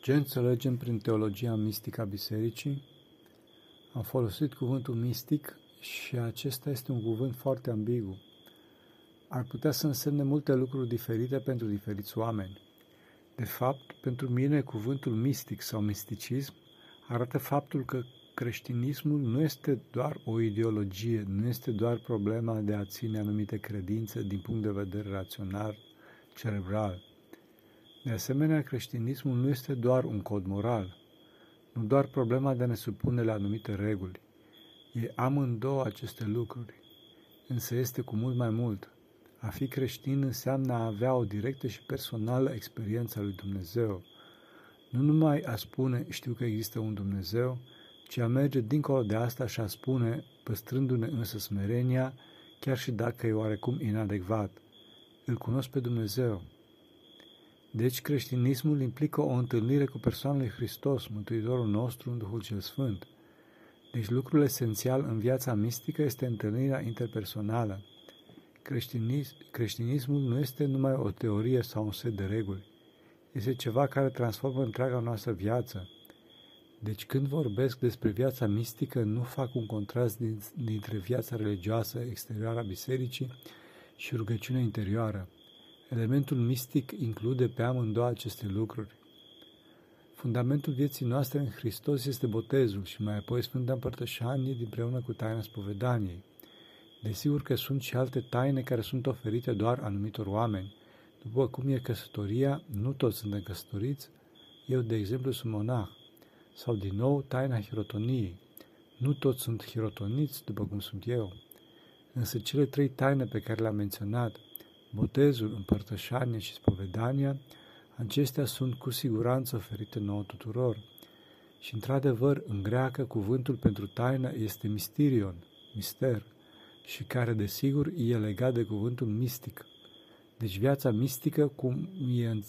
Ce înțelegem prin teologia mistică a bisericii? Am folosit cuvântul mistic și acesta este un cuvânt foarte ambigu. Ar putea să însemne multe lucruri diferite pentru diferiți oameni. De fapt, pentru mine cuvântul mistic sau misticism arată faptul că creștinismul nu este doar o ideologie, nu este doar problema de a ține anumite credințe din punct de vedere rațional, cerebral, de asemenea, creștinismul nu este doar un cod moral, nu doar problema de a ne supune la anumite reguli. E amândouă aceste lucruri, însă este cu mult mai mult. A fi creștin înseamnă a avea o directă și personală experiență a lui Dumnezeu. Nu numai a spune știu că există un Dumnezeu, ci a merge dincolo de asta și a spune, păstrându-ne însă smerenia, chiar și dacă e oarecum inadecvat. Îl cunosc pe Dumnezeu, deci creștinismul implică o întâlnire cu persoana lui Hristos, Mântuitorul nostru în Duhul cel Sfânt. Deci lucrul esențial în viața mistică este întâlnirea interpersonală. Creștinism, creștinismul nu este numai o teorie sau un set de reguli. Este ceva care transformă întreaga noastră viață. Deci când vorbesc despre viața mistică, nu fac un contrast dintre viața religioasă exterioară a bisericii și rugăciunea interioară. Elementul mistic include pe amândouă aceste lucruri. Fundamentul vieții noastre în Hristos este botezul și mai apoi Sfânta Împărtășanie împreună cu taina spovedaniei. Desigur că sunt și alte taine care sunt oferite doar anumitor oameni. După cum e căsătoria, nu toți suntem căsătoriți, eu, de exemplu, sunt monah. Sau, din nou, taina hirotoniei. Nu toți sunt hirotoniți, după cum sunt eu. Însă cele trei taine pe care le-am menționat, botezul, împărtășania și spovedania, acestea sunt cu siguranță oferite nouă tuturor. Și într-adevăr, în greacă, cuvântul pentru taină este mysterion, mister, și care, desigur, e legat de cuvântul mistic. Deci viața mistică, cum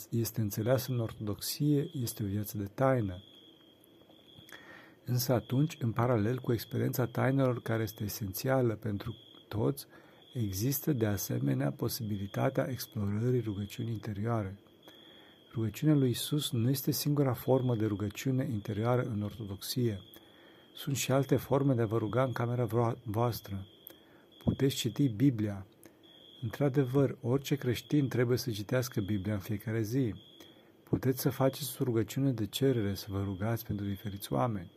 este înțeleasă în ortodoxie, este o viață de taină. Însă atunci, în paralel cu experiența tainelor care este esențială pentru toți, Există de asemenea posibilitatea explorării rugăciunii interioare. Rugăciunea lui Isus nu este singura formă de rugăciune interioară în ortodoxie. Sunt și alte forme de a vă ruga în camera voastră. Puteți citi Biblia. Într-adevăr, orice creștin trebuie să citească Biblia în fiecare zi. Puteți să faceți o rugăciune de cerere, să vă rugați pentru diferiți oameni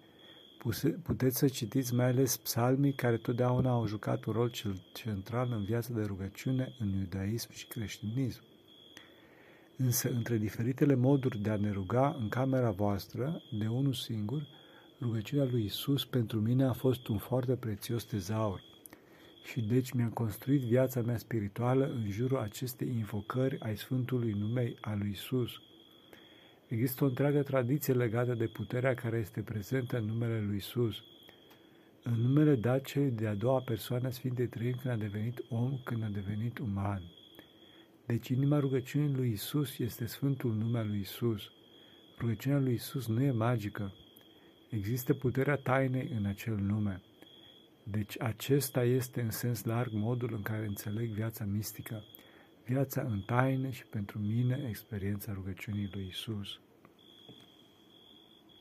puteți să citiți mai ales psalmii care totdeauna au jucat un rol cel central în viața de rugăciune în iudaism și creștinism. Însă, între diferitele moduri de a ne ruga în camera voastră, de unul singur, rugăciunea lui Isus pentru mine a fost un foarte prețios tezaur. Și deci mi-am construit viața mea spirituală în jurul acestei invocări ai Sfântului numei al lui Isus. Există o întreagă tradiție legată de puterea care este prezentă în numele lui Isus. În numele dat celui de-a doua persoană Sfintei Trăim când a devenit om, când a devenit uman. Deci inima rugăciunii lui Isus este Sfântul nume al lui Isus. Rugăciunea lui Isus nu e magică. Există puterea tainei în acel nume. Deci acesta este în sens larg modul în care înțeleg viața mistică viața în taină și pentru mine experiența rugăciunii lui Isus.